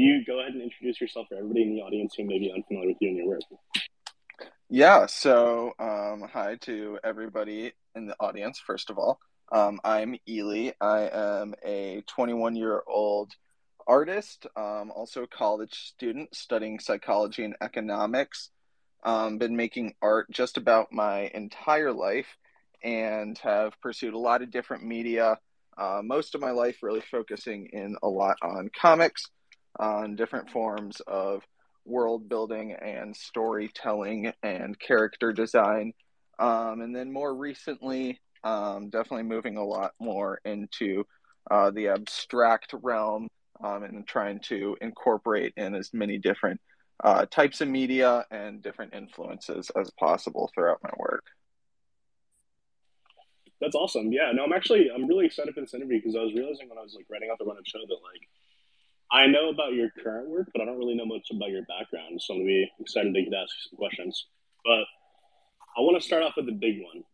you go ahead and introduce yourself for everybody in the audience who may be unfamiliar with you and your work? Yeah, so um, hi to everybody in the audience, first of all. Um, I'm Ely. I am a 21 year old artist, um, also a college student studying psychology and economics. Um, been making art just about my entire life and have pursued a lot of different media. Uh, most of my life really focusing in a lot on comics, on different forms of world building and storytelling and character design. Um, and then more recently, um, definitely moving a lot more into uh, the abstract realm um, and trying to incorporate in as many different uh, types of media and different influences as possible throughout my work. That's awesome. Yeah, no, I'm actually I'm really excited for this interview because I was realizing when I was like writing out the run of show that like I know about your current work, but I don't really know much about your background. So I'm gonna be excited to get ask you some questions. But I want to start off with the big one.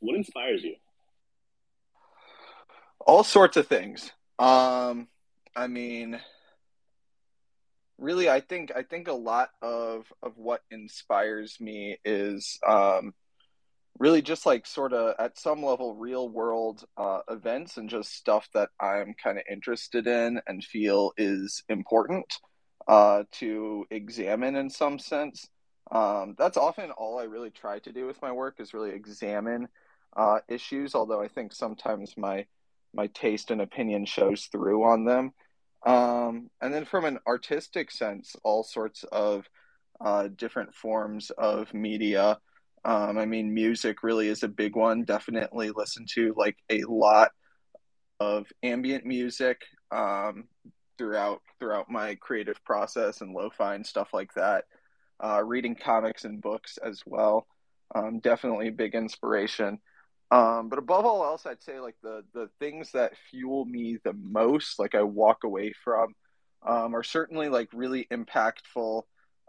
What inspires you? All sorts of things. Um, I mean, really, I think I think a lot of of what inspires me is um, really just like sort of at some level real world uh, events and just stuff that I'm kind of interested in and feel is important uh, to examine in some sense. Um, that's often all I really try to do with my work is really examine uh, issues. Although I think sometimes my my taste and opinion shows through on them. Um, and then from an artistic sense, all sorts of uh, different forms of media. Um, I mean, music really is a big one. Definitely listen to like a lot of ambient music um, throughout throughout my creative process and lo-fi and stuff like that. Uh, reading comics and books as well. Um, definitely big inspiration. Um, but above all else, I'd say like the the things that fuel me the most, like I walk away from, um, are certainly like really impactful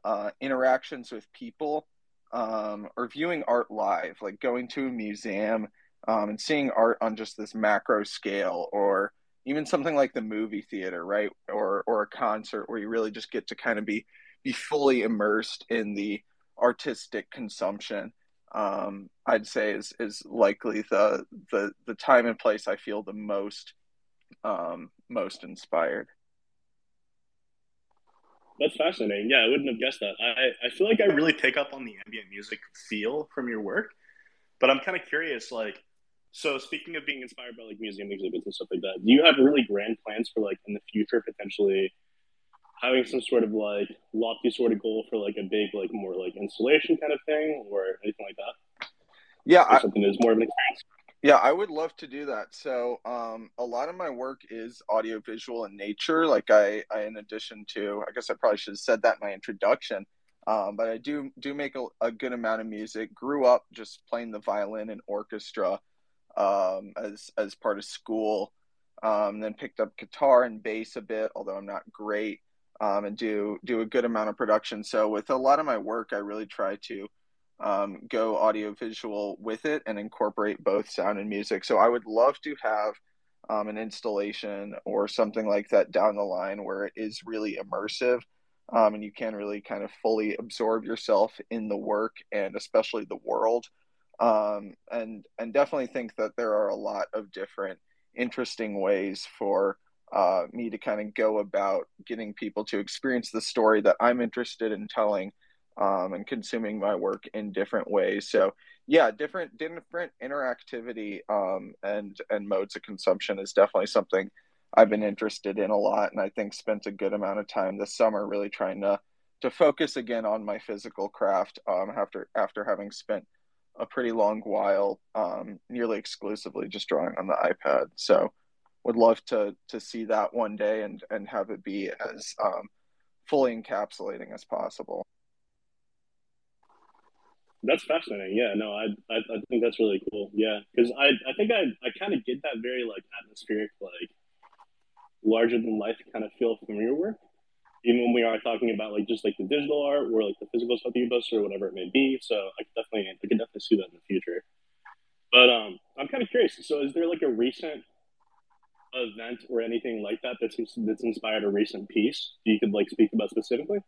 uh, interactions with people um, or viewing art live, like going to a museum um, and seeing art on just this macro scale, or even something like the movie theater, right? Or or a concert where you really just get to kind of be be fully immersed in the artistic consumption. Um, I'd say is is likely the the the time and place I feel the most um, most inspired. That's fascinating. Yeah, I wouldn't have guessed that. I, I feel like I really pick up on the ambient music feel from your work, but I'm kind of curious. Like, so speaking of being inspired by like museum exhibits and stuff like that, do you have really grand plans for like in the future potentially having some sort of like lofty sort of goal for like a big like more like installation kind of thing or anything like that? Yeah, something that's more of an experience. Yeah, I would love to do that. So, um, a lot of my work is audiovisual in nature. Like I, I, in addition to, I guess I probably should have said that in my introduction. Um, but I do do make a, a, good amount of music. Grew up just playing the violin and orchestra um, as as part of school. Um, then picked up guitar and bass a bit, although I'm not great. Um, and do do a good amount of production. So with a lot of my work, I really try to um, go audiovisual with it and incorporate both sound and music. So I would love to have um, an installation or something like that down the line where it is really immersive um, and you can really kind of fully absorb yourself in the work and especially the world. Um, and and definitely think that there are a lot of different interesting ways for uh, me to kind of go about getting people to experience the story that I'm interested in telling um, and consuming my work in different ways. So yeah, different different interactivity um, and and modes of consumption is definitely something I've been interested in a lot, and I think spent a good amount of time this summer really trying to to focus again on my physical craft um, after after having spent a pretty long while um, nearly exclusively just drawing on the iPad. So would love to to see that one day and and have it be as um, fully encapsulating as possible. That's fascinating. Yeah, no, I, I, I think that's really cool. Yeah, because I I think I I kind of get that very like atmospheric like larger than life kind of feel from your work. Even when we are talking about like just like the digital art or like the physical stuff you post or whatever it may be. So I could definitely I could definitely see that in the future. But um, I'm kind of curious. So is there like a recent event or anything like that that's that's inspired a recent piece you could like speak about specifically?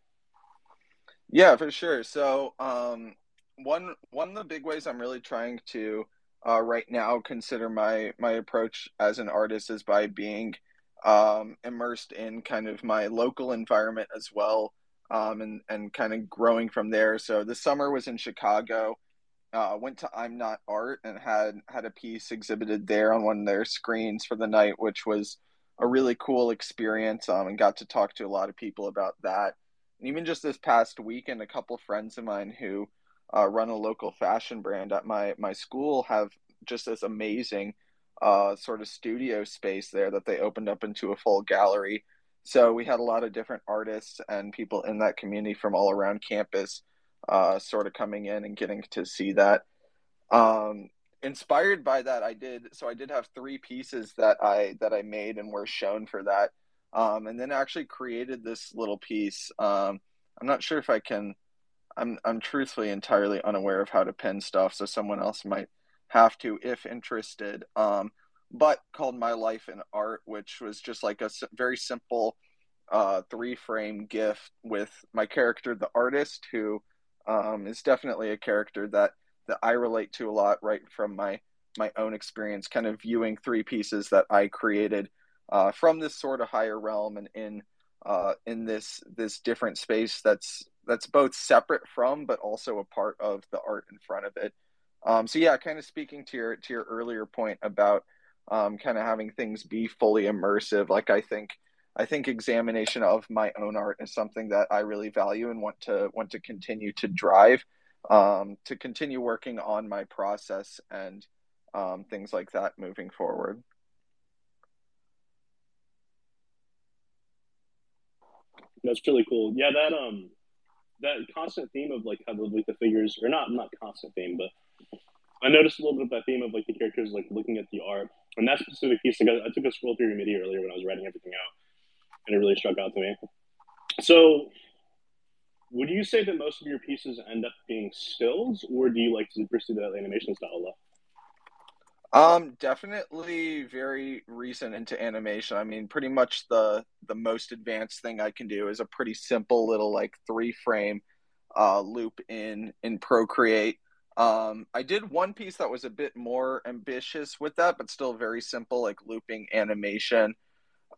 Yeah, for sure. So, um, one one of the big ways I'm really trying to uh, right now consider my my approach as an artist is by being um, immersed in kind of my local environment as well, um, and and kind of growing from there. So this summer was in Chicago. Uh, went to I'm Not Art and had had a piece exhibited there on one of their screens for the night, which was a really cool experience. Um, and got to talk to a lot of people about that. And even just this past weekend, a couple friends of mine who uh, run a local fashion brand at my my school have just this amazing uh, sort of studio space there that they opened up into a full gallery. So we had a lot of different artists and people in that community from all around campus, uh, sort of coming in and getting to see that. Um, inspired by that, I did so I did have three pieces that I that I made and were shown for that, um, and then actually created this little piece. Um, I'm not sure if I can. I'm I'm truthfully entirely unaware of how to pin stuff, so someone else might have to if interested. Um, but called My Life in Art, which was just like a very simple uh, three frame GIF with my character, the artist, who um, is definitely a character that that I relate to a lot, right from my my own experience, kind of viewing three pieces that I created uh, from this sort of higher realm and in uh, in this this different space that's that's both separate from but also a part of the art in front of it. Um, so yeah, kind of speaking to your to your earlier point about um, kind of having things be fully immersive. Like I think I think examination of my own art is something that I really value and want to want to continue to drive um, to continue working on my process and um, things like that moving forward. That's really cool. Yeah, that um that constant theme of like how the like the figures or not not constant theme, but I noticed a little bit of that theme of like the characters like looking at the art and that specific piece. Like, I, I took a scroll through your MIDI earlier when I was writing everything out, and it really struck out to me. So, would you say that most of your pieces end up being stills, or do you like to pursue that animation style a lot? Um, definitely very recent into animation. I mean, pretty much the the most advanced thing I can do is a pretty simple little like three frame uh, loop in in Procreate um, I did one piece that was a bit more ambitious with that, but still very simple, like looping animation.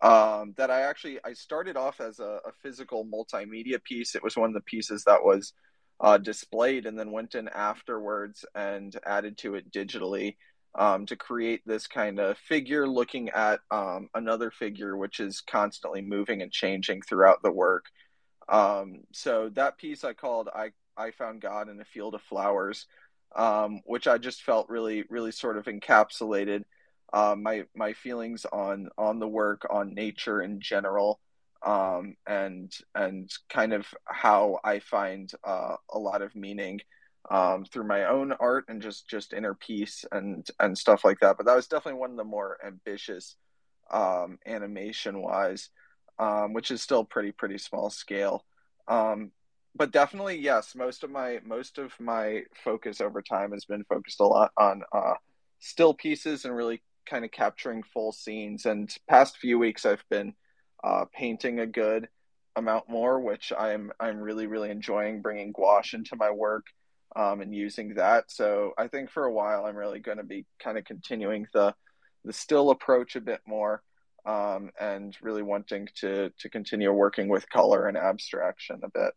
Um, that I actually I started off as a, a, physical multimedia piece. It was one of the pieces that was uh, displayed, and then went in afterwards and added to it digitally um, to create this kind of figure looking at um, another figure, which is constantly moving and changing throughout the work. Um, so that piece I called I I found God in a field of flowers um, which I just felt really, really sort of encapsulated uh, my my feelings on on the work, on nature in general, um, and and kind of how I find uh, a lot of meaning um, through my own art and just just inner peace and and stuff like that. But that was definitely one of the more ambitious um, animation wise, um, which is still pretty pretty small scale. Um, but definitely yes most of my most of my focus over time has been focused a lot on uh, still pieces and really kind of capturing full scenes and past few weeks i've been uh, painting a good amount more which i'm i'm really really enjoying bringing gouache into my work um, and using that so i think for a while i'm really going to be kind of continuing the the still approach a bit more um, and really wanting to to continue working with color and abstraction a bit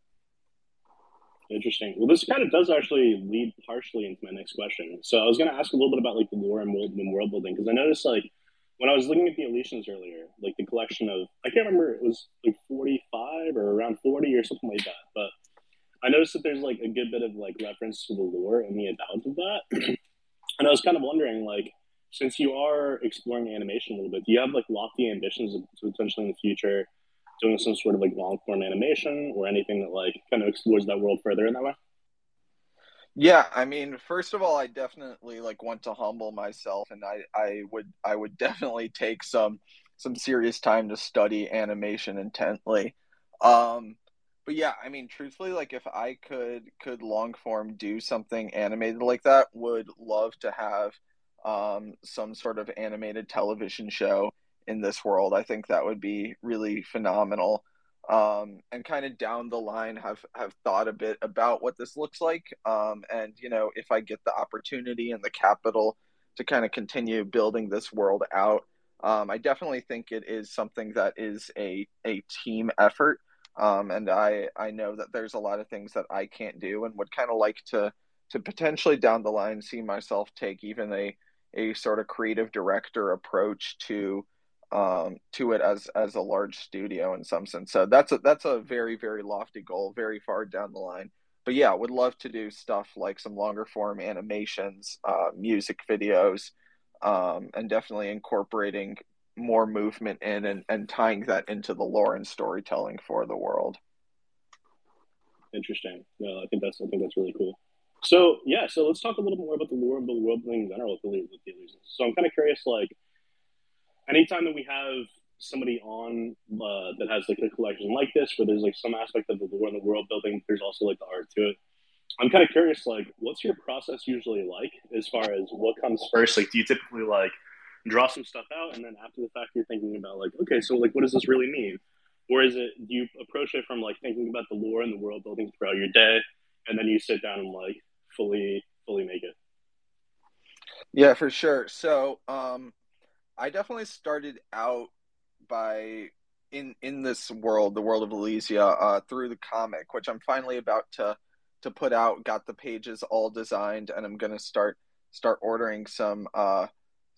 Interesting. Well, this kind of does actually lead partially into my next question. So I was going to ask a little bit about like the lore and world, and world building because I noticed like when I was looking at the Elysians earlier, like the collection of I can't remember it was like forty five or around forty or something like that, but I noticed that there's like a good bit of like reference to the lore and the about of that, and I was kind of wondering like since you are exploring animation a little bit, do you have like lofty ambitions to potentially in the future? doing some sort of like long form animation or anything that like kind of explores that world further in that way? Yeah, I mean, first of all, I definitely like want to humble myself, and I I would I would definitely take some some serious time to study animation intently. Um, but yeah, I mean, truthfully, like if I could could long form do something animated like that, would love to have um, some sort of animated television show in this world. I think that would be really phenomenal. Um, and kind of down the line have have thought a bit about what this looks like. Um, and you know, if I get the opportunity and the capital to kind of continue building this world out, um, I definitely think it is something that is a a team effort. Um, and I I know that there's a lot of things that I can't do and would kind of like to to potentially down the line see myself take even a a sort of creative director approach to um, to it as as a large studio in some sense. So that's a that's a very very lofty goal, very far down the line. But yeah, would love to do stuff like some longer form animations, uh, music videos, um, and definitely incorporating more movement in and, and tying that into the lore and storytelling for the world. Interesting. No, I think that's I think that's really cool. So yeah, so let's talk a little more about the lore and the world building in general with the, with the Elysians. So I'm kind of curious, like, anytime that we have somebody on uh, that has like a collection like this, where there's like some aspect of the lore and the world building, there's also like the art to it. I'm kind of curious, like, what's your process usually like as far as what comes first? Like, do you typically like draw some stuff out, and then after the fact, you're thinking about like, okay, so like, what does this really mean? Or is it do you approach it from like thinking about the lore and the world building throughout your day, and then you sit down and like fully fully make it? Yeah, for sure. So, um, I definitely started out by in in this world, the world of Elysia, uh, through the comic, which I'm finally about to to put out. Got the pages all designed, and I'm gonna start start ordering some uh,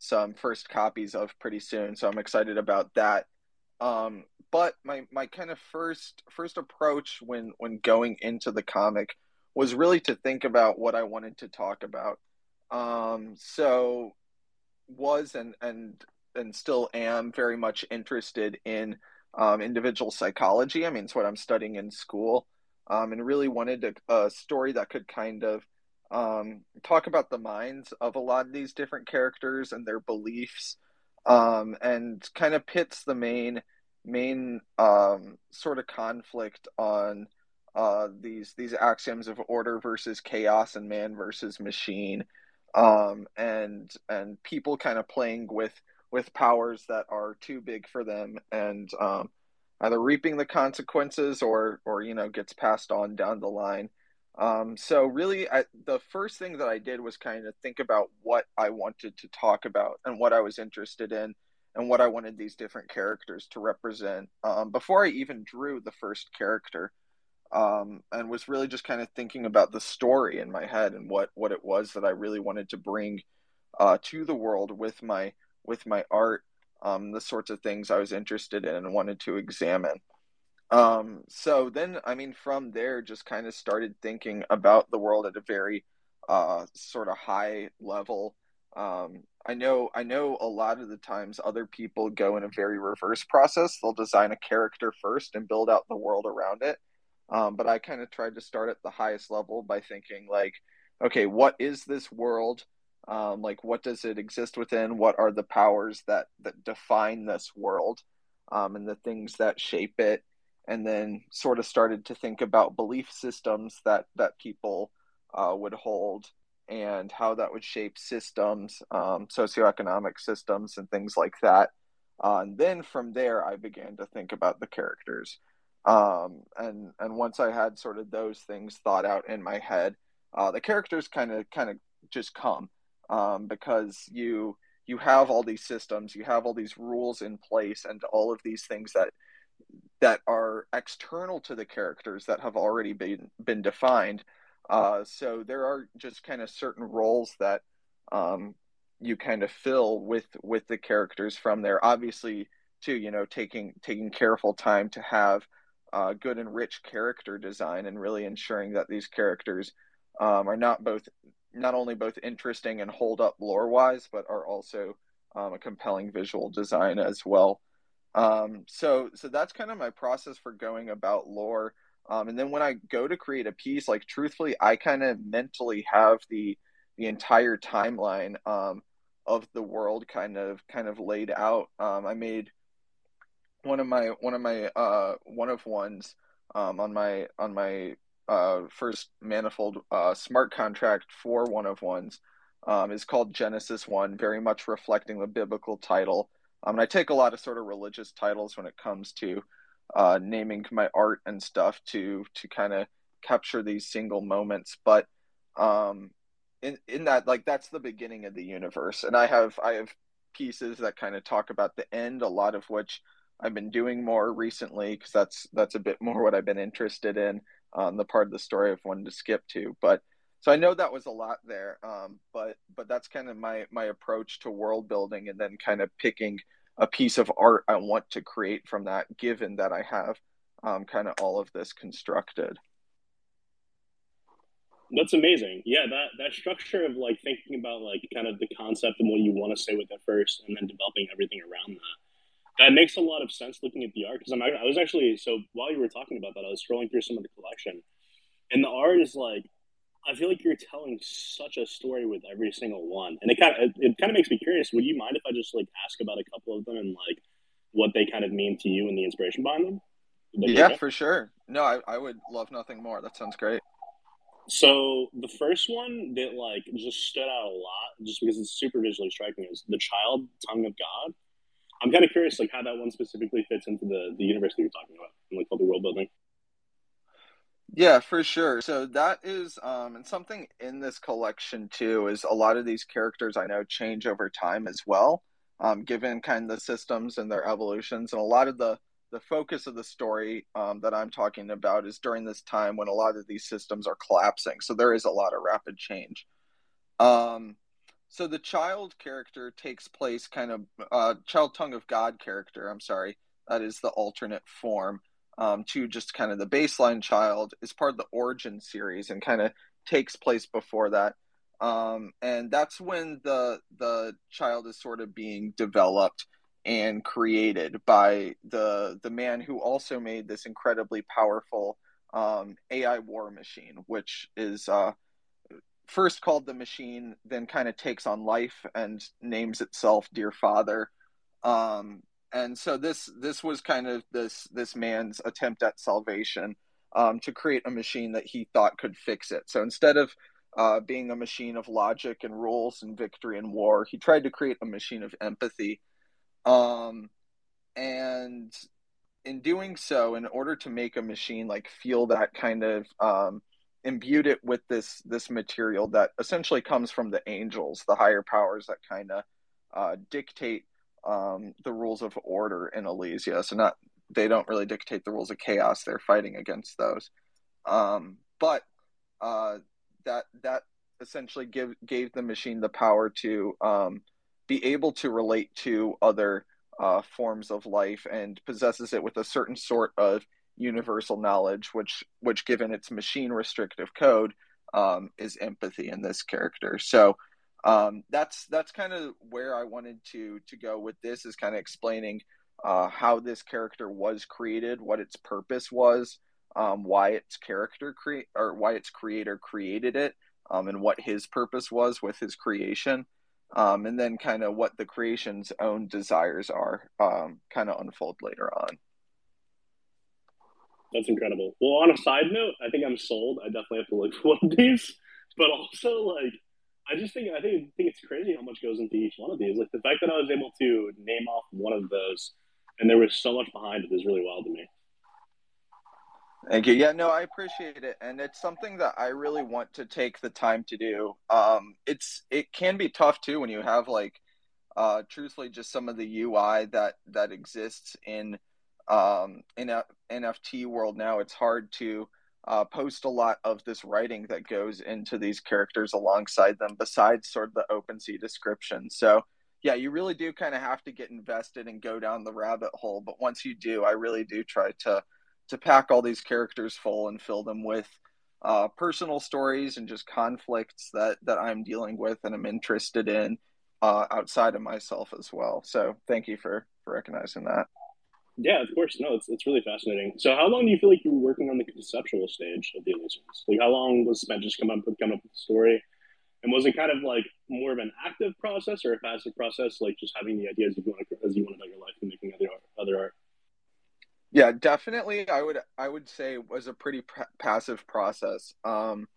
some first copies of pretty soon. So I'm excited about that. Um, but my my kind of first first approach when when going into the comic was really to think about what I wanted to talk about. Um, so was and and and still am very much interested in um, individual psychology. I mean, it's what I'm studying in school, um, and really wanted a, a, story that could kind of um, talk about the minds of a lot of these different characters and their beliefs, um, and kind of pits the main main um, sort of conflict on uh, these these axioms of order versus chaos and man versus machine, um, and and people kind of playing with with powers that are too big for them and um, either reaping the consequences or or you know gets passed on down the line. Um, so really, I, the first thing that I did was kind of think about what I wanted to talk about and what I was interested in and what I wanted these different characters to represent um, before I even drew the first character um, and was really just kind of thinking about the story in my head and what what it was that I really wanted to bring uh, to the world with my with my art, um, the sorts of things I was interested in and wanted to examine. Um, so then, I mean, from there, just kind of started thinking about the world at a very uh, sort of high level. Um, I know, I know, a lot of the times other people go in a very reverse process. They'll design a character first and build out the world around it. Um, but I kind of tried to start at the highest level by thinking like, okay, what is this world? Um, like, what does it exist within? What are the powers that that define this world, um, and the things that shape it? And then sort of started to think about belief systems that that people uh, would hold and how that would shape systems, um, socioeconomic systems, and things like that. Uh, and then from there, I began to think about the characters. Um, and and once I had sort of those things thought out in my head, uh, the characters kind of kind of just come um, because you you have all these systems, you have all these rules in place, and all of these things that that are external to the characters that have already been been defined. Uh, so there are just kind of certain roles that um, you kind of fill with with the characters from there. Obviously, too, you know, taking taking careful time to have uh, good and rich character design and really ensuring that these characters um, are not both not only both interesting and hold up lore wise, but are also um, a compelling visual design as well. Um, so so that's kind of my process for going about lore. Um, and then when I go to create a piece, like truthfully, I kind of mentally have the the entire timeline um, of the world kind of kind of laid out. Um, I made one of my one of my uh one of ones um on my on my uh first manifold uh smart contract for one of ones um is called Genesis 1 very much reflecting the biblical title Um, I take a lot of sort of religious titles when it comes to uh, naming my art and stuff to to kind of capture these single moments. But um, in in that, like that's the beginning of the universe, and I have I have pieces that kind of talk about the end, a lot of which I've been doing more recently because that's that's a bit more what I've been interested in on the part of the story I've wanted to skip to. But so I know that was a lot there, um, but but that's kind of my my approach to world building, and then kind of picking a piece of art I want to create from that, given that I have um, kind of all of this constructed. That's amazing. Yeah, that that structure of like thinking about like kind of the concept and what you want to say with it first, and then developing everything around that. That makes a lot of sense looking at the art because I was actually so while you were talking about that, I was scrolling through some of the collection, and the art is like I feel like you're telling such a story with every single one, and it kind of it, it kind of makes me curious. Would you mind if I just like ask about a couple of them and like what they kind of mean to you and the inspiration behind them? Yeah, for sure. No, I, I would love nothing more. That sounds great. So the first one that like just stood out a lot, just because it's super visually striking, is the child tongue of God. I'm kind of curious, like how that one specifically fits into the the universe that you're talking about, and like all the world building. Yeah, for sure. So that is um and something in this collection too is a lot of these characters I know change over time as well. Um, given kind of the systems and their evolutions and a lot of the the focus of the story um, that I'm talking about is during this time when a lot of these systems are collapsing. So there is a lot of rapid change. Um, so the child character takes place kind of uh, child tongue of God character. I'm sorry, that is the alternate form um, to just kind of the baseline child is part of the origin series and kind of takes place before that um, and that's when the the child is sort of being developed and created by the the man who also made this incredibly powerful um, AI war machine, which is uh, first called the machine, then kind of takes on life and names itself Dear Father. Um, and so this this was kind of this this man's attempt at salvation um, to create a machine that he thought could fix it. So instead of uh, being a machine of logic and rules and victory and war, he tried to create a machine of empathy. Um, and in doing so, in order to make a machine like feel that kind of um, imbued it with this this material that essentially comes from the angels, the higher powers that kind of uh, dictate um, the rules of order in Elysia. So not they don't really dictate the rules of chaos. They're fighting against those. Um, but uh, that that essentially give gave the machine the power to um, be able to relate to other uh, forms of life and possesses it with a certain sort of universal knowledge, which which given its machine restrictive code um, is empathy in this character. So um, that's that's kind of where I wanted to to go with this is kind of explaining uh, how this character was created, what its purpose was, um, why its character create or why its creator created it, um, and what his purpose was with his creation, um, and then kind of what the creation's own desires are, um, kind of unfold later on. That's incredible. Well, on a side note, I think I'm sold. I definitely have to look for one of these, but also like I just think I think think it's crazy how much goes into each one of these. Like the fact that I was able to name off one of those, and there was so much behind it is really wild to me. Thank you. Yeah, no, I appreciate it, and it's something that I really want to take the time to do. Um, it's it can be tough too when you have like, uh, truthfully, just some of the UI that that exists in um in a NFT world now. It's hard to uh, post a lot of this writing that goes into these characters alongside them, besides sort of the OpenSea description. So, yeah, you really do kind of have to get invested and go down the rabbit hole. But once you do, I really do try to to pack all these characters full and fill them with uh, personal stories and just conflicts that that I'm dealing with and I'm interested in uh, outside of myself as well. So, thank you for for recognizing that. Yeah, of course. No, it's, it's really fascinating. So, how long do you feel like you were working on the conceptual stage of the Elysians? Like, how long was spent just coming up with coming up with the story? And was it kind of like more of an active process or a passive process, like just having the ideas you want as you want about your life and making other art, other art? Yeah, definitely. I would I would say was a pretty p- passive process. Um,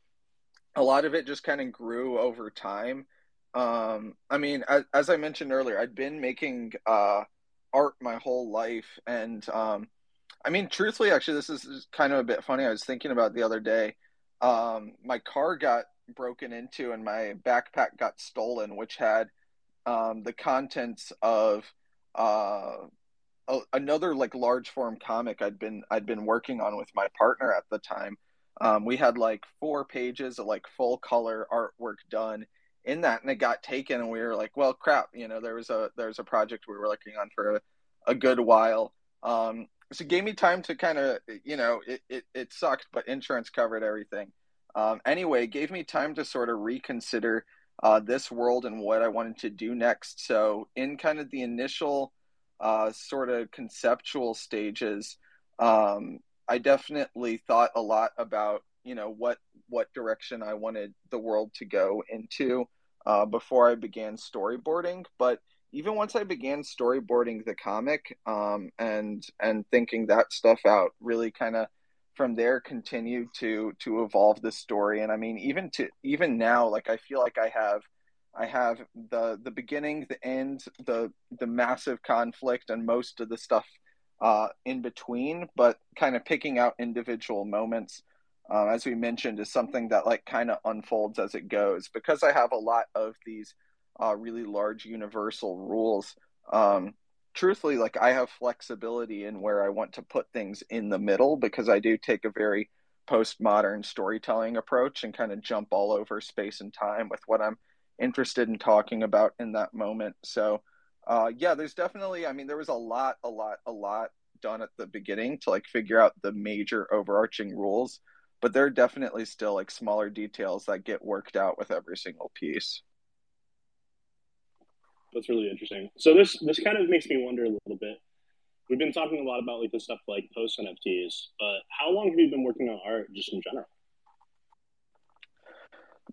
a lot of it just kind of grew over time. Um, I mean, as, as I mentioned earlier, I'd been making uh, art my whole life, and um, I mean, truthfully, actually, this is kind of a bit funny. I was thinking about the other day. Um, my car got broken into, and my backpack got stolen, which had um, the contents of uh, another like large form comic I'd been I'd been working on with my partner at the time. Um, we had like four pages of like full color artwork done in that, and it got taken, and we were like, well, crap, you know, there was a there was a project we were working on for a, a good while. Um, so it gave me time to kind of you know it, it, it sucked, but insurance covered everything. Um, anyway, it gave me time to sort of reconsider uh, this world and what I wanted to do next. So in kind of the initial uh, sort of conceptual stages, um, I definitely thought a lot about you know what what direction I wanted the world to go into uh, before I began storyboarding. But even once I began storyboarding the comic um, and and thinking that stuff out, really kind of from there continued to to evolve the story. And I mean, even to even now, like I feel like I have I have the the beginning, the end, the the massive conflict, and most of the stuff uh, in between. But kind of picking out individual moments, uh, as we mentioned, is something that like kind of unfolds as it goes. Because I have a lot of these uh, really large universal rules. Um, truthfully, like I have flexibility in where I want to put things in the middle because I do take a very postmodern storytelling approach and kind of jump all over space and time with what I'm interested in talking about in that moment. So, uh, yeah, there's definitely, I mean, there was a lot, a lot, a lot done at the beginning to like figure out the major overarching rules, but there are definitely still like smaller details that get worked out with every single piece. That's really interesting. So this this kind of makes me wonder a little bit. We've been talking a lot about like the stuff like post NFTs, but how long have you been working on art just in general?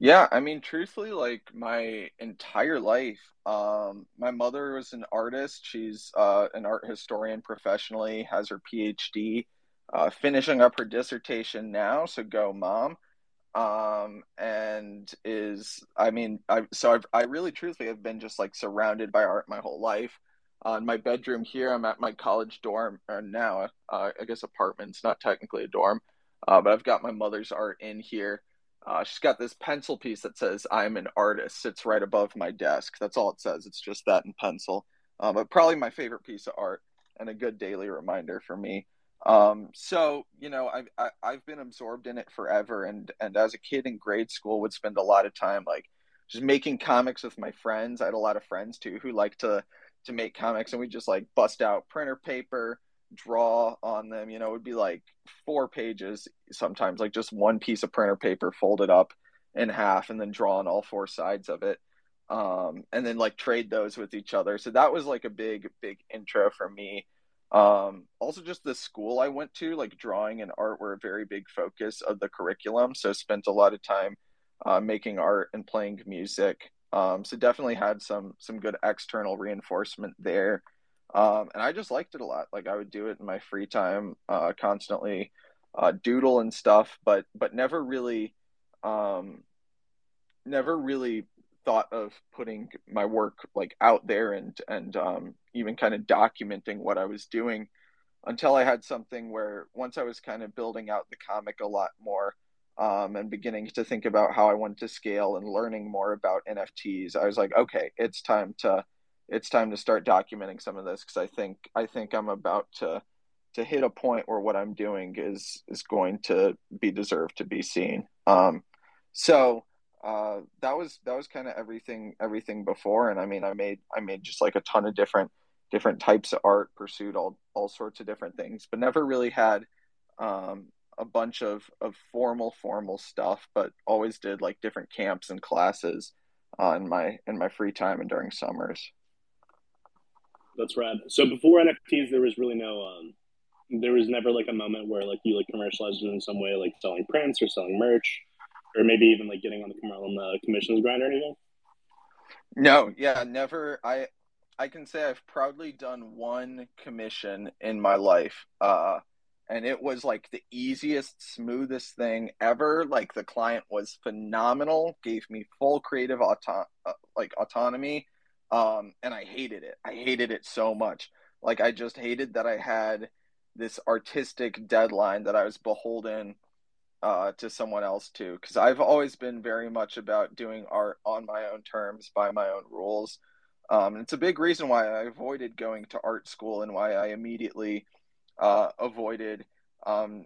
Yeah, I mean, truthfully, like my entire life, um, my mother was an artist. She's uh, an art historian professionally, has her PhD, uh, finishing up her dissertation now. So go, mom. Um, and is, I mean, I so I've, I really truthfully have been just like surrounded by art my whole life. Uh, my bedroom here, I'm at my college dorm, or now, uh, I guess apartment's not technically a dorm, uh, but I've got my mother's art in here. Uh, she's got this pencil piece that says "I'm an artist." Sits right above my desk. That's all it says. It's just that in pencil. Uh, but probably my favorite piece of art and a good daily reminder for me. Um, so you know, I've I, have i have been absorbed in it forever, and and as a kid in grade school, would spend a lot of time like just making comics with my friends. I had a lot of friends too who like to to make comics, and we just like bust out printer paper, draw on them. You know, it would be like four pages sometimes, like just one piece of printer paper folded up in half and then draw on all four sides of it. Um, and then like trade those with each other. So that was like a big, big intro for me. Um, also just the school I went to, like drawing and art were a very big focus of the curriculum. So spent a lot of time uh, making art and playing music. Um, so definitely had some some good external reinforcement there. Um, and I just liked it a lot. Like I would do it in my free time, uh, constantly uh, doodle and stuff, but but never really, um, never really thought of putting my work like out there and and um, even kind of documenting what I was doing until I had something where once I was kind of building out the comic a lot more um, and beginning to think about how I wanted to scale and learning more about NFTs, I was like, okay, it's time to it's time to start documenting some of this because I think I think I'm about to to hit a point where what I'm doing is is going to be deserved to be seen. Um, so uh, that was that was kind of everything everything before, and I mean I made I made just like a ton of different different types of art, pursued all all sorts of different things, but never really had um, a bunch of of formal formal stuff, but always did like different camps and classes uh, in my in my free time and during summers. That's rad. So before NFTs, there was really no, um, there was never like a moment where like you like commercialized it in some way, like selling prints or selling merch, or maybe even like getting on the, on the commissions grind or anything. No, yeah, never. I I can say I've proudly done one commission in my life, uh, and it was like the easiest, smoothest thing ever. Like the client was phenomenal, gave me full creative auto- uh, like autonomy um, and I hated it. I hated it so much. Like I just hated that I had this artistic deadline that I was beholden uh, to someone else too, Because I've always been very much about doing art on my own terms, by my own rules. Um, it's a big reason why I avoided going to art school and why I immediately uh, avoided um,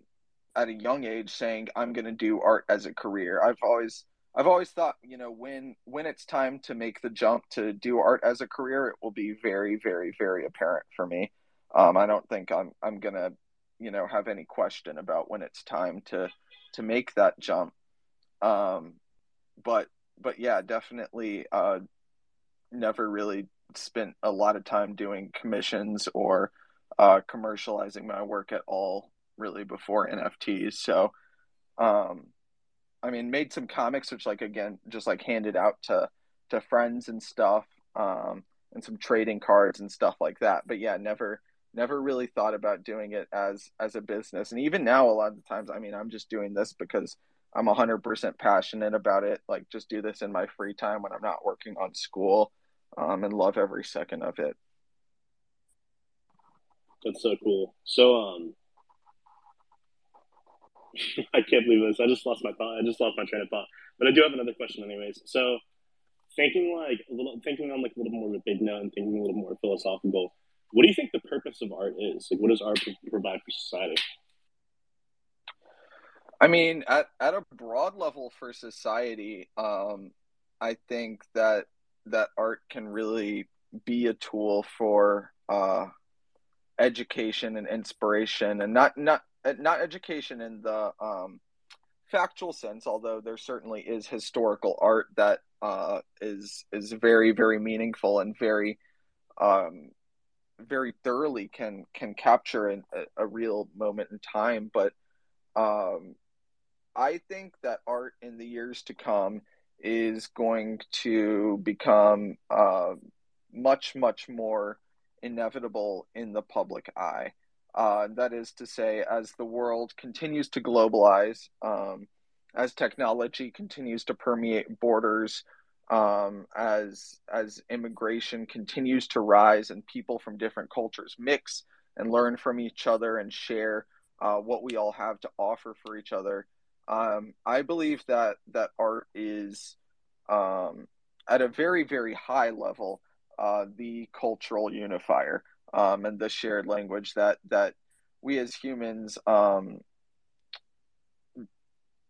at a young age saying I'm going to do art as a career. I've always I've always thought, you know, when when it's time to make the jump to do art as a career, it will be very, very, very apparent for me. Um, I don't think I'm I'm gonna, you know, have any question about when it's time to to make that jump. Um, but but yeah, definitely uh, never really spent a lot of time doing commissions or uh, commercializing my work at all really before NFTs. So, um, I mean, made some comics, which like again, just like handed out to to friends and stuff, um, and some trading cards and stuff like that. But yeah, never never really thought about doing it as as a business. And even now, a lot of the times, I mean, I'm just doing this because I'm 100% passionate about it. Like, just do this in my free time when I'm not working on school, um, and love every second of it. That's so cool. So, um, I can't believe this. I just lost my thought. I just lost my train of thought. But I do have another question, anyways. So, thinking like a little, thinking on like a little more of a big note and thinking a little more philosophical. What do you think the purpose of art is? Like, what does art provide for society? I mean, at at a broad level for society, um, I think that that art can really be a tool for uh, education and inspiration, and not not not education in the um, factual sense, although there certainly is historical art that uh, is is very very meaningful and very um, very thoroughly can can capture an, a, a, real moment in time. But um, I think that art in the years to come is going to become uh, much much more inevitable in the public eye. Uh, that is to say, as the world continues to globalize, um, as technology continues to permeate borders, um, as as immigration continues to rise and people from different cultures mix and learn from each other and share uh, what we all have to offer for each other. Um, I believe that that art is um, at a very very high level uh, the cultural unifier um, and the shared language that that we as humans um,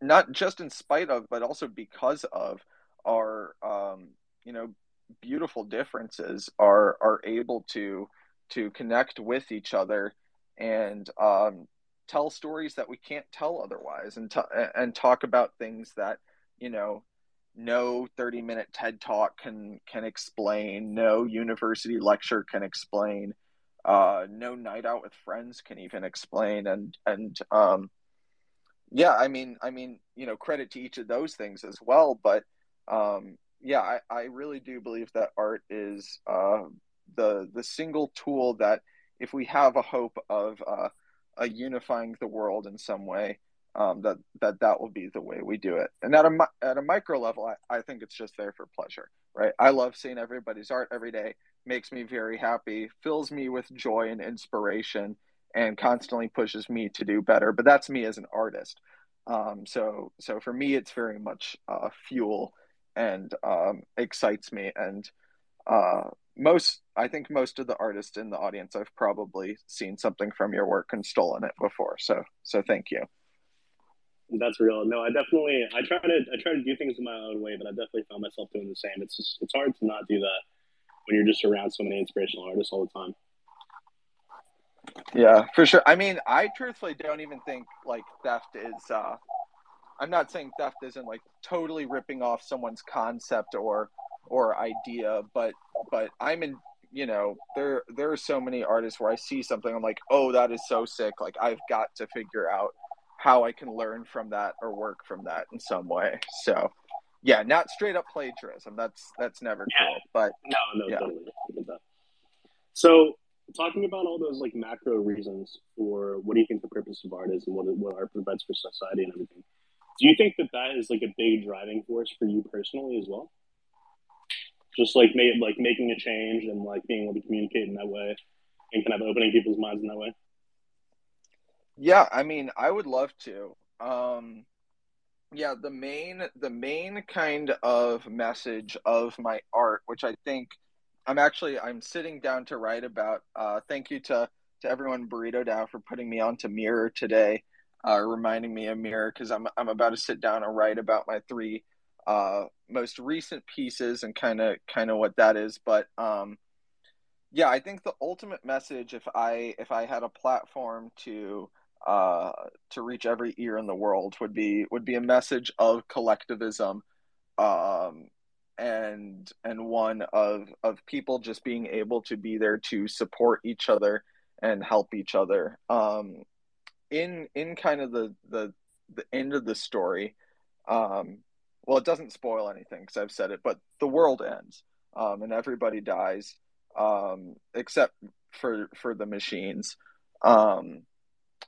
not just in spite of but also because of our um, you know beautiful differences are are able to to connect with each other and um, tell stories that we can't tell otherwise and t- and talk about things that you know no 30 minute ted talk can can explain no university lecture can explain uh, no night out with friends can even explain and and um, yeah i mean i mean you know credit to each of those things as well but um, yeah I, I really do believe that art is uh, the the single tool that if we have a hope of uh, unifying the world in some way um, that that that will be the way we do it and at a at a micro level I, I think it's just there for pleasure right i love seeing everybody's art every day makes me very happy, fills me with joy and inspiration, and constantly pushes me to do better. But that's me as an artist. Um, so so for me, it's very much uh, fuel and um, excites me. And uh, most, I think, most of the artists in the audience, I've probably seen something from your work and stolen it before. So so thank you. That's real. No, I definitely I try to I try to do things in my own way, but I definitely found myself doing the same. It's just it's hard to not do that when you're just around so many inspirational artists all the time. Yeah, for sure. I mean, I truthfully don't even think like theft is uh I'm not saying theft isn't like totally ripping off someone's concept or or idea, but but I'm in you know, there there are so many artists where I see something I'm like, "Oh, that is so sick. Like I've got to figure out how I can learn from that or work from that in some way." So, yeah, not straight up plagiarism. That's that's never yeah. cool. But no, no, yeah. totally. So, talking about all those like macro reasons for what do you think the purpose of art is and what what art provides for society and everything, do you think that that is like a big driving force for you personally as well? Just like make, like making a change and like being able to communicate in that way, and kind of opening people's minds in that way? Yeah, I mean, I would love to. Um, yeah, the main the main kind of message of my art, which I think I'm actually I'm sitting down to write about. Uh, thank you to to everyone Burrito DAO for putting me onto Mirror today, uh, reminding me of Mirror because I'm I'm about to sit down and write about my three uh, most recent pieces and kind of kind of what that is. But um, yeah, I think the ultimate message, if I if I had a platform to uh, to reach every ear in the world, would be would be a message of collectivism, um, and and one of of people just being able to be there to support each other and help each other. Um, in in kind of the the the end of the story, um, well, it doesn't spoil anything because I've said it, but the world ends um, and everybody dies um, except for for the machines um,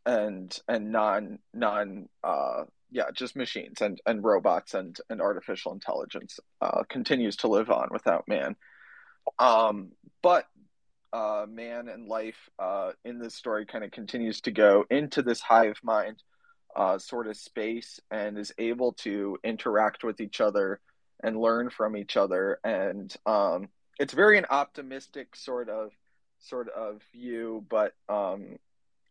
and and non non uh, yeah just machines and and robots and and artificial intelligence uh, continues to live on without man. Um, but uh, man and life uh, in this story kind of continues to go into this hive mind uh, sort of space and is able to interact with each other and learn from each other. And um, it's very an optimistic sort of sort of view, but um,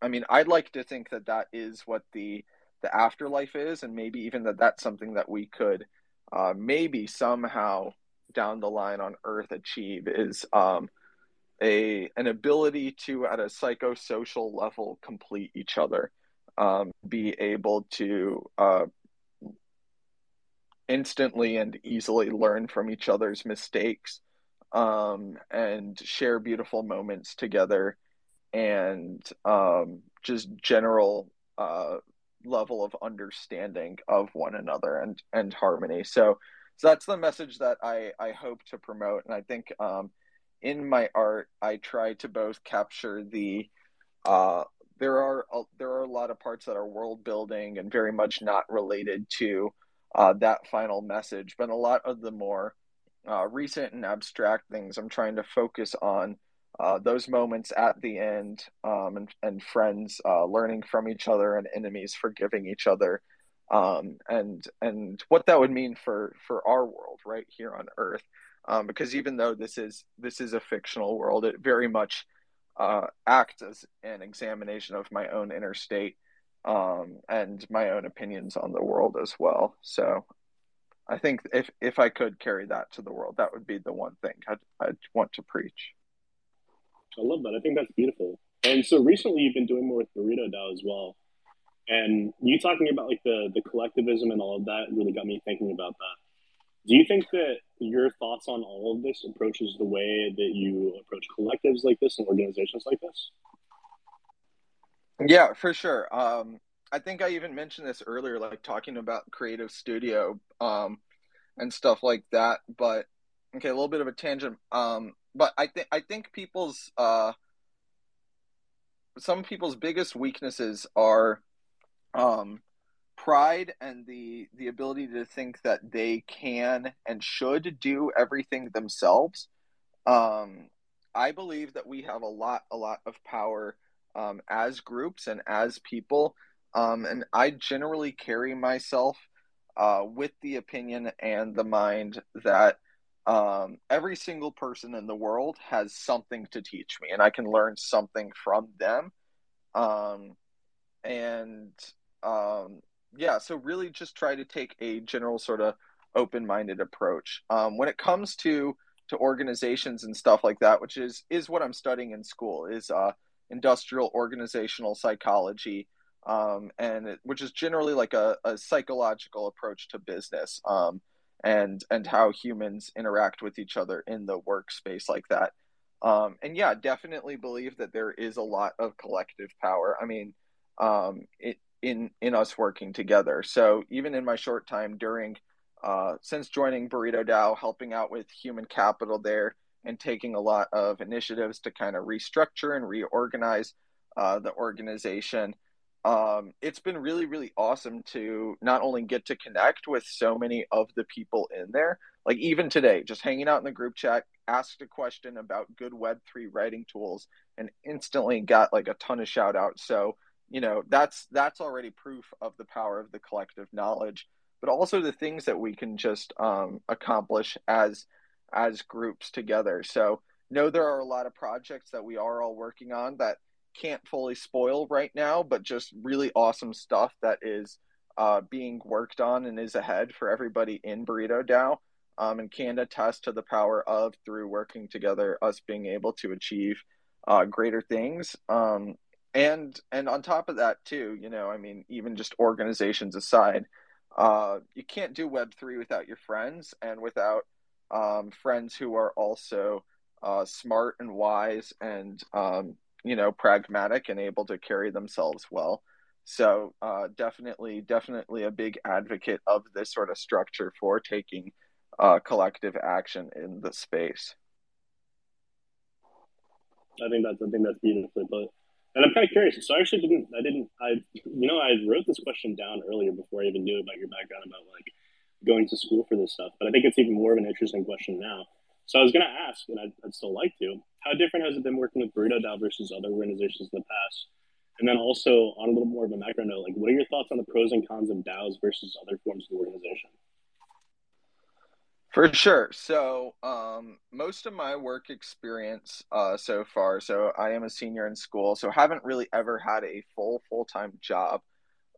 I mean, I'd like to think that that is what the the afterlife is, and maybe even that that's something that we could uh, maybe somehow down the line on Earth achieve is um, a an ability to at a psychosocial level complete each other um, be able to uh, instantly and easily learn from each other's mistakes um, and share beautiful moments together and um, just general uh, level of understanding of one another and and harmony. So so that's the message that i i hope to promote and i think um, in my art i try to both capture the uh, there are a, there are a lot of parts that are world building and very much not related to uh, that final message, but a lot of the more uh, recent and abstract things, I'm trying to focus on uh, those moments at the end um, and, and friends uh, learning from each other and enemies forgiving each other. Um, and and what that would mean for for our world right here on Earth, um, because even though this is this is a fictional world, it very much uh, act as an examination of my own inner state um, and my own opinions on the world as well. So I think if if I could carry that to the world, that would be the one thing I'd, I'd want to preach. I love that. I think that's beautiful. And so recently, you've been doing more with Burrito DAO as well. And you talking about like the the collectivism and all of that really got me thinking about that. Do you think that your thoughts on all of this approaches the way that you approach collectives like this and organizations like this? Yeah, for sure. Um, I think I even mentioned this earlier, like talking about Creative Studio um, and stuff like that. But okay, a little bit of a tangent. Um, but I think I think people's uh, some people's biggest weaknesses are um, pride and the the ability to think that they can and should do everything themselves um, i believe that we have a lot a lot of power um, as groups and as people um, and i generally carry myself uh, with the opinion and the mind that um, every single person in the world has something to teach me and i can learn something from them um, and um, yeah, so really just try to take a general sort of open-minded approach. Um, when it comes to to organizations and stuff like that, which is is what I'm studying in school, is uh, industrial organizational psychology, um, and it, which is generally like a, a psychological approach to business um, and and how humans interact with each other in the workspace like that. Um, and yeah, definitely believe that there is a lot of collective power. I mean, um, it, in in us working together. So even in my short time during uh, since joining Burrito DAO, helping out with human capital there and taking a lot of initiatives to kind of restructure and reorganize uh, the organization. Um, it's been really, really awesome to not only get to connect with so many of the people in there, like even today, just hanging out in the group chat, asked a question about good Web3 writing tools and instantly got like a ton of shout outs. So, you know, that's that's already proof of the power of the collective knowledge, but also the things that we can just um, accomplish as as groups together. So, know there are a lot of projects that we are all working on that can't fully spoil right now, but just really awesome stuff that is uh, being worked on and is ahead for everybody in Burrito DAO um, and can attest to the power of through working together us being able to achieve uh, greater things um, and and on top of that too you know i mean even just organizations aside uh, you can't do web3 without your friends and without um, friends who are also uh, smart and wise and um, you know pragmatic and able to carry themselves well so uh, definitely definitely a big advocate of this sort of structure for taking uh, collective action in the space. I think that's I think that's beautifully put. And I'm kind of curious. So I actually didn't I didn't I you know I wrote this question down earlier before I even knew about your background about like going to school for this stuff. But I think it's even more of an interesting question now. So I was going to ask, and I'd, I'd, still like to, how different has it been working with Burrito DAO versus other organizations in the past? And then also on a little more of a macro note, like what are your thoughts on the pros and cons of DAOs versus other forms of organization? For sure. So, um, most of my work experience uh, so far, so I am a senior in school, so haven't really ever had a full full time job,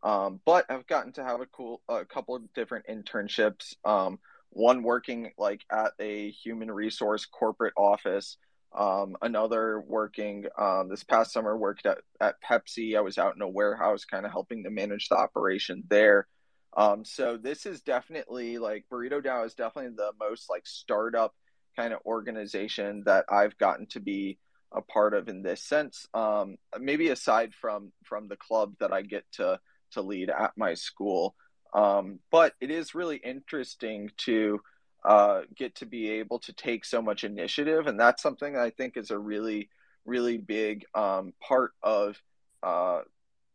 um, but I've gotten to have a cool a couple of different internships. Um, one working like at a human resource corporate office, um, another working um, this past summer worked at, at Pepsi. I was out in a warehouse, kind of helping to manage the operation there. Um, so this is definitely like Burrito DAO is definitely the most like startup kind of organization that I've gotten to be a part of in this sense. Um, maybe aside from from the club that I get to to lead at my school, um, but it is really interesting to uh, get to be able to take so much initiative, and that's something I think is a really really big um, part of uh,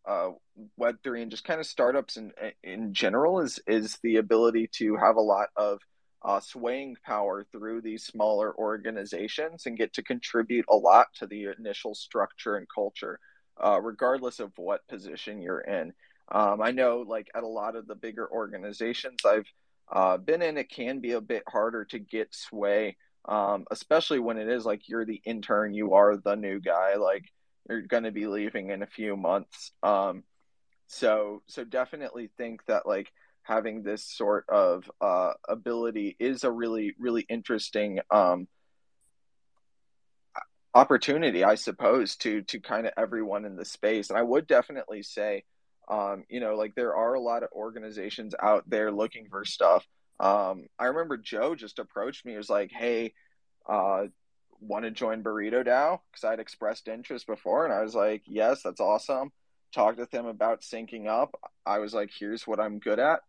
uh, Web three and just kind of startups in in general is is the ability to have a lot of uh, swaying power through these smaller organizations and get to contribute a lot to the initial structure and culture, uh, regardless of what position you're in. Um, I know, like at a lot of the bigger organizations I've uh, been in, it can be a bit harder to get sway, um, especially when it is like you're the intern, you are the new guy. Like you're going to be leaving in a few months. Um, so so definitely think that like having this sort of uh, ability is a really really interesting um, opportunity, I suppose, to to kind of everyone in the space. And I would definitely say, um, you know, like there are a lot of organizations out there looking for stuff. Um, I remember Joe just approached me. He was like, "Hey, uh, want to join Burrito DAO because I'd expressed interest before, and I was like, yes, that's awesome. Talked with him about syncing up. I was like, here's what I'm good at.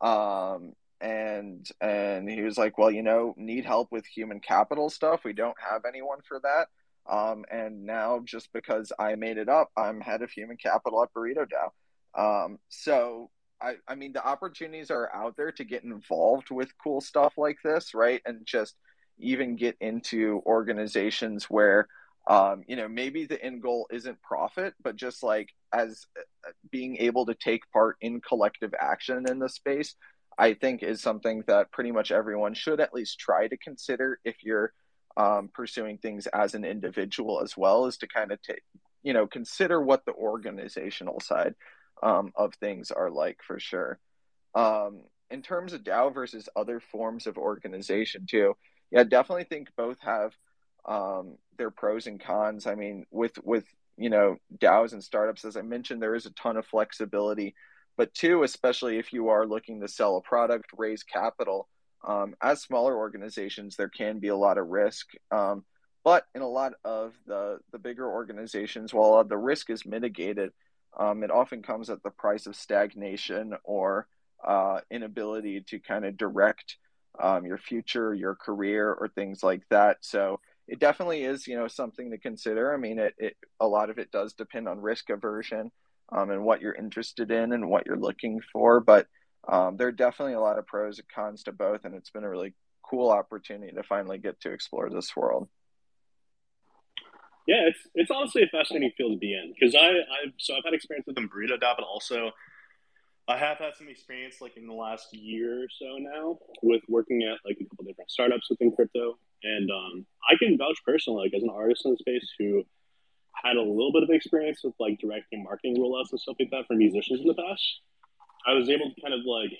Um, and and he was like, well, you know, need help with human capital stuff. We don't have anyone for that. Um, and now just because I made it up, I'm head of human capital at Burrito DAO. Um, so I, I mean, the opportunities are out there to get involved with cool stuff like this, right? And just even get into organizations where um, you know maybe the end goal isn't profit but just like as uh, being able to take part in collective action in the space i think is something that pretty much everyone should at least try to consider if you're um, pursuing things as an individual as well as to kind of take you know consider what the organizational side um, of things are like for sure. Um, in terms of dao versus other forms of organization too yeah, definitely think both have um, their pros and cons. I mean, with with you know DAOs and startups, as I mentioned, there is a ton of flexibility. But two, especially if you are looking to sell a product, raise capital, um, as smaller organizations, there can be a lot of risk. Um, but in a lot of the the bigger organizations, while the risk is mitigated, um, it often comes at the price of stagnation or uh, inability to kind of direct um, your future, your career, or things like that. So it definitely is, you know, something to consider. I mean, it, it a lot of it does depend on risk aversion um, and what you're interested in and what you're looking for. But um, there are definitely a lot of pros and cons to both, and it's been a really cool opportunity to finally get to explore this world. Yeah, it's it's honestly a fascinating field to be in because I I've so I've had experience with Burrito DAO, but also I have had some experience like in the last year or so now with working at like a couple different startups within crypto, and um, I can vouch personally, like as an artist in the space who had a little bit of experience with like directing marketing rollouts and stuff like that for musicians in the past. I was able to kind of like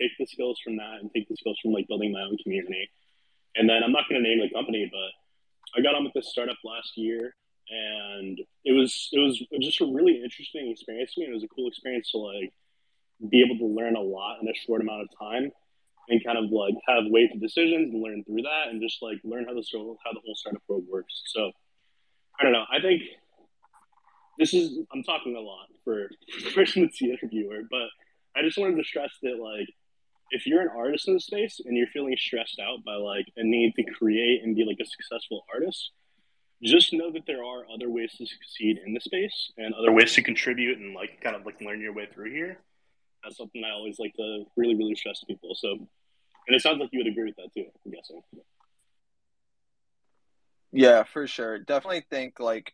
take the skills from that and take the skills from like building my own community. And then I'm not going to name the company, but I got on with this startup last year, and it was it was just a really interesting experience to me. It was a cool experience to like be able to learn a lot in a short amount of time, and kind of like have weight decisions and learn through that, and just like learn how the how the whole startup world works. So I don't know. I think this is I'm talking a lot for person that's the interviewer, but I just wanted to stress that like if you're an artist in the space and you're feeling stressed out by like a need to create and be like a successful artist, just know that there are other ways to succeed in the space and other ways to contribute and like kind of like learn your way through here. That's something I always like to really, really stress to people. So, and it sounds like you would agree with that too. I'm guessing. Yeah, for sure. Definitely think like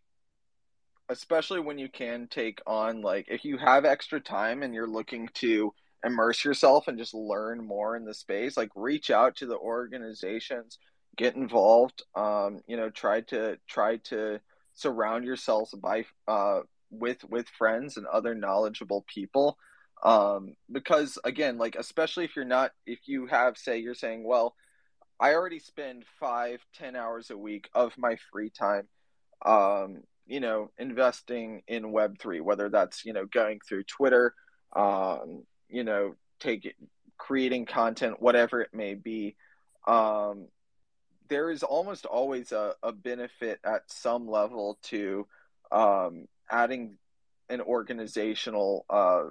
especially when you can take on like if you have extra time and you're looking to immerse yourself and just learn more in the space like reach out to the organizations get involved um you know try to try to surround yourselves by uh with with friends and other knowledgeable people um because again like especially if you're not if you have say you're saying well i already spend five ten hours a week of my free time um you know investing in web3 whether that's you know going through twitter um you know take creating content whatever it may be um there is almost always a, a benefit at some level to um adding an organizational uh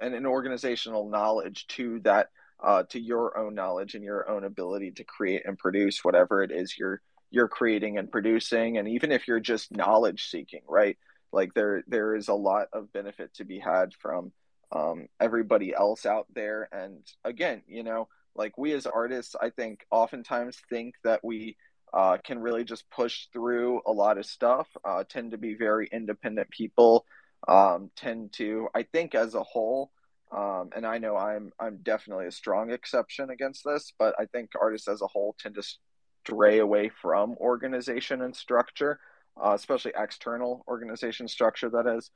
and an organizational knowledge to that uh, to your own knowledge and your own ability to create and produce whatever it is you're you're creating and producing. And even if you're just knowledge seeking right? Like there there is a lot of benefit to be had from um, everybody else out there. And again you know like we as artists i think oftentimes think that we uh, can really just push through a lot of stuff uh, tend to be very independent people um, tend to i think as a whole um, and i know i'm i'm definitely a strong exception against this but i think artists as a whole tend to stray away from organization and structure, uh, especially external organization structure, that is.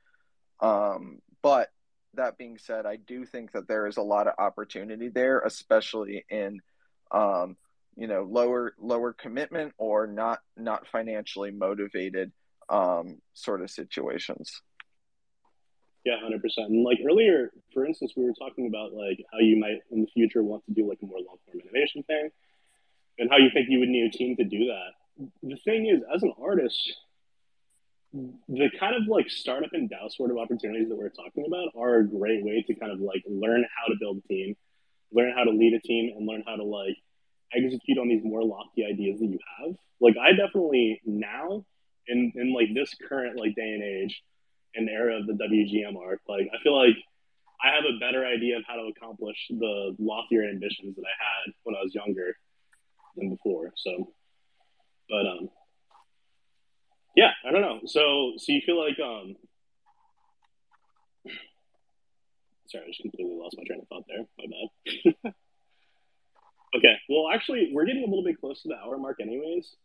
Um, but that being said, I do think that there is a lot of opportunity there, especially in, um, you know, lower lower commitment or not not financially motivated um, sort of situations. Yeah, hundred percent. And like earlier, for instance, we were talking about like how you might in the future want to do like a more long form innovation thing and how you think you would need a team to do that. The thing is, as an artist, the kind of like startup and DAO sort of opportunities that we're talking about are a great way to kind of like learn how to build a team, learn how to lead a team, and learn how to like execute on these more lofty ideas that you have. Like I definitely now in in like this current like day and age and era of the WGM arc, like I feel like I have a better idea of how to accomplish the loftier ambitions that I had when I was younger than before. So, but um, yeah, I don't know. So, so you feel like um, sorry, I just completely lost my train of thought there. My bad. okay, well, actually, we're getting a little bit close to the hour mark, anyways.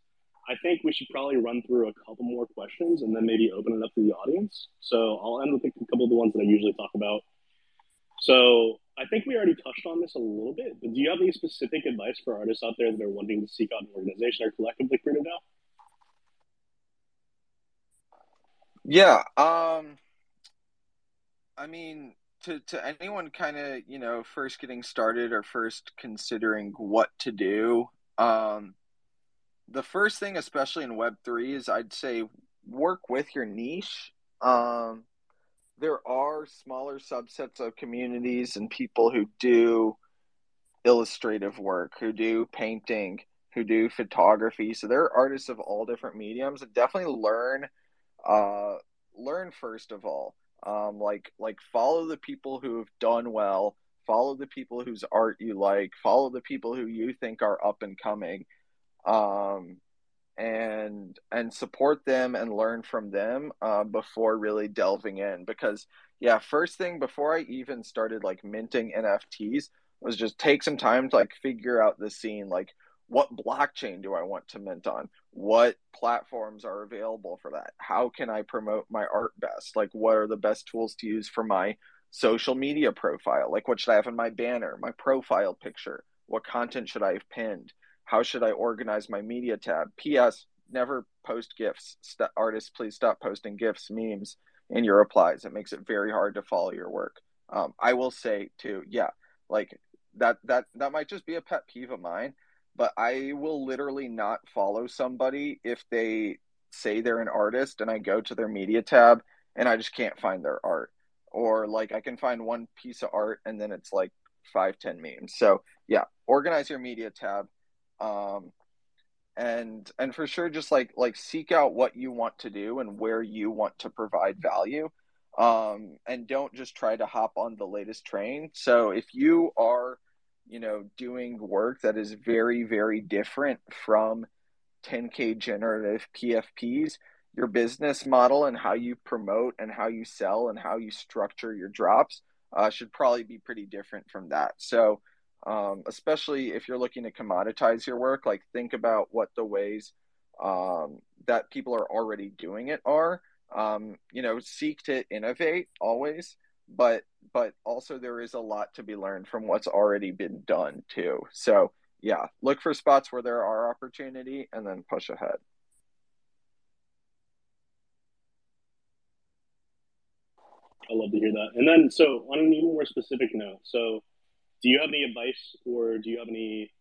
I think we should probably run through a couple more questions and then maybe open it up to the audience. So I'll end with a couple of the ones that I usually talk about. So I think we already touched on this a little bit, but do you have any specific advice for artists out there that are wanting to seek out an organization or collective like Burrito DAO? Yeah, um, I mean, to to anyone kind of you know first getting started or first considering what to do, um, the first thing, especially in Web three, is I'd say work with your niche. Um, there are smaller subsets of communities and people who do illustrative work, who do painting, who do photography. So there are artists of all different mediums and definitely learn uh learn first of all. Um like like follow the people who have done well, follow the people whose art you like, follow the people who you think are up and coming. Um and and support them and learn from them uh, before really delving in. Because yeah first thing before i even started like minting nfts was just take some time to like figure out the scene. Like what blockchain do i want to mint on? What platforms are available for that? How can i promote my art best? Like what are the best tools to use for my social media profile? Like what should i have in my banner my profile picture? What content should i have pinned how should I organize my media tab? P.S. Never post GIFs. St- artists, please stop posting GIFs, memes in your replies. It makes it very hard to follow your work. Um, I will say too, yeah, like that that that might just be a pet peeve of mine, but I will literally not follow somebody if they say they're an artist and I go to their media tab and I just can't find their art. Or like I can find one piece of art and then it's like five, ten memes. So yeah, organize your media tab um, and and for sure just like like seek out what you want to do and where you want to provide value. Um, and don't just try to hop on the latest train. So if you are you know doing work that is very very different from 10k generative pfps your business model and how you promote and how you sell and how you structure your drops uh, should probably be pretty different from that. So um, especially if you're looking to commoditize your work like think about what the ways um, that people are already doing it are. Um, you know seek to innovate always but but also there is a lot to be learned from what's already been done too. So yeah look for spots where there are opportunity and then push ahead. I love to hear that. And then, so on an even more specific note, so do you have any advice or do you have any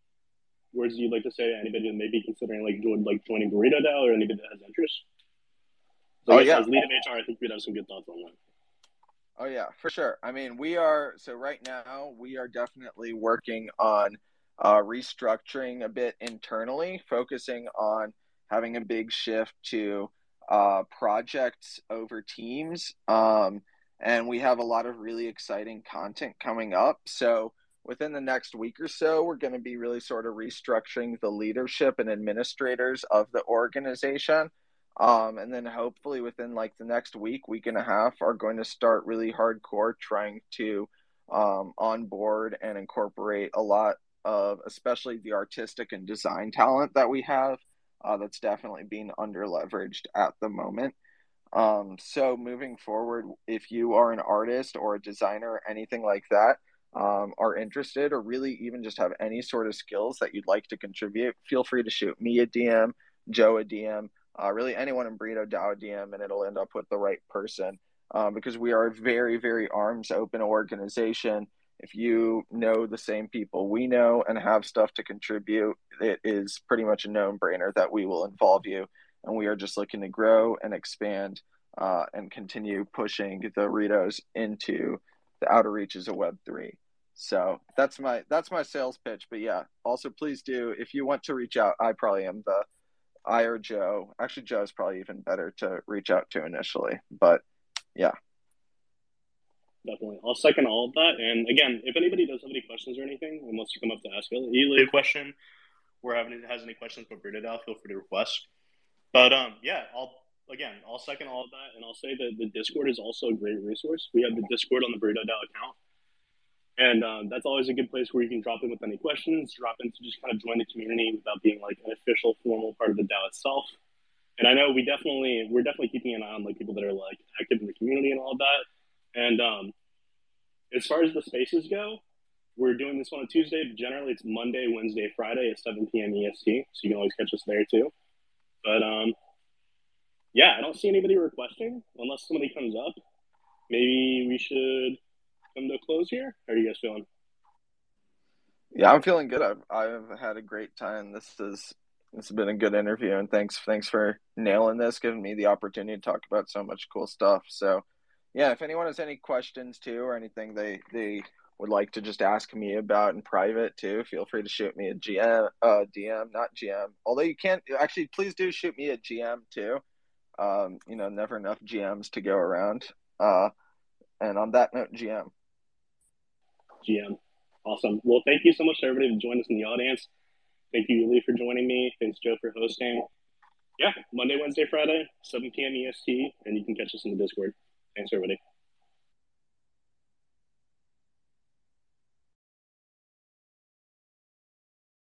words you'd like to say to anybody that may be considering like join, like joining Burrito DAO or anybody that has interest? So oh, yeah. As lead of HR, I think we'd have some good thoughts on that. Oh yeah, for sure. I mean, we are so right now we are definitely working on uh, restructuring a bit internally, focusing on having a big shift to uh, projects over teams. Um, and we have a lot of really exciting content coming up. So within the next week or so, we're going to be really sort of restructuring the leadership and administrators of the organization. Um, and then hopefully within like the next week, week and a half, are going to start really hardcore trying to um, onboard and incorporate a lot of, especially the artistic and design talent that we have. Uh, that's definitely being under leveraged at the moment. Um, so moving forward, if you are an artist or a designer or anything like that, um, are interested or really even just have any sort of skills that you'd like to contribute, feel free to shoot me a DM, Joe a DM, uh, really anyone in Burrito DAO a DM, and it'll end up with the right person. Um, because we are a very, very arms open organization. If you know the same people we know and have stuff to contribute, it is pretty much a known brainer that we will involve you. And we are just looking to grow and expand uh, and continue pushing the Ritos into the outer reaches of Web three. So that's my that's my sales pitch. But yeah, also please do if you want to reach out. I probably am the I or Joe. Actually, Joe is probably even better to reach out to initially. But yeah, definitely. I'll second all of that. And again, if anybody does have any questions or anything and wants to come up to ask a question, or has any questions for DAO, feel free to request. But um, yeah, I'll again, I'll second all of that, and I'll say that the Discord is also a great resource. We have the Discord on the Burrito DAO account, and um, that's always a good place where you can drop in with any questions, drop in to just kind of join the community without being like an official, formal part of the DAO itself. And I know we definitely we're definitely keeping an eye on like people that are like active in the community and all of that. And um, as far as the spaces go, we're doing this one on Tuesday. But generally, it's Monday, Wednesday, Friday at 7 p.m. EST, so you can always catch us there too. But um, yeah, I don't see anybody requesting unless somebody comes up. Maybe we should come to a close here. How are you guys feeling? Yeah, I'm feeling good. I've I've had a great time. This is this has been a good interview, and thanks thanks for nailing this, giving me the opportunity to talk about so much cool stuff. So, yeah, if anyone has any questions too or anything they they would like to just ask me about in private too, feel free to shoot me a GM, uh, DM, not GM. Although you can't actually, please do shoot me a GM too. Um, you know, never enough GMs to go around. Uh, and on that note, GM. GM. Awesome. Well, thank you so much to everybody who joined us in the audience. Thank you, Ely, for joining me. Thanks, Joe, for hosting. yeah, Monday, Wednesday, Friday, 7 p.m. EST, and you can catch us in the Discord. Thanks, everybody.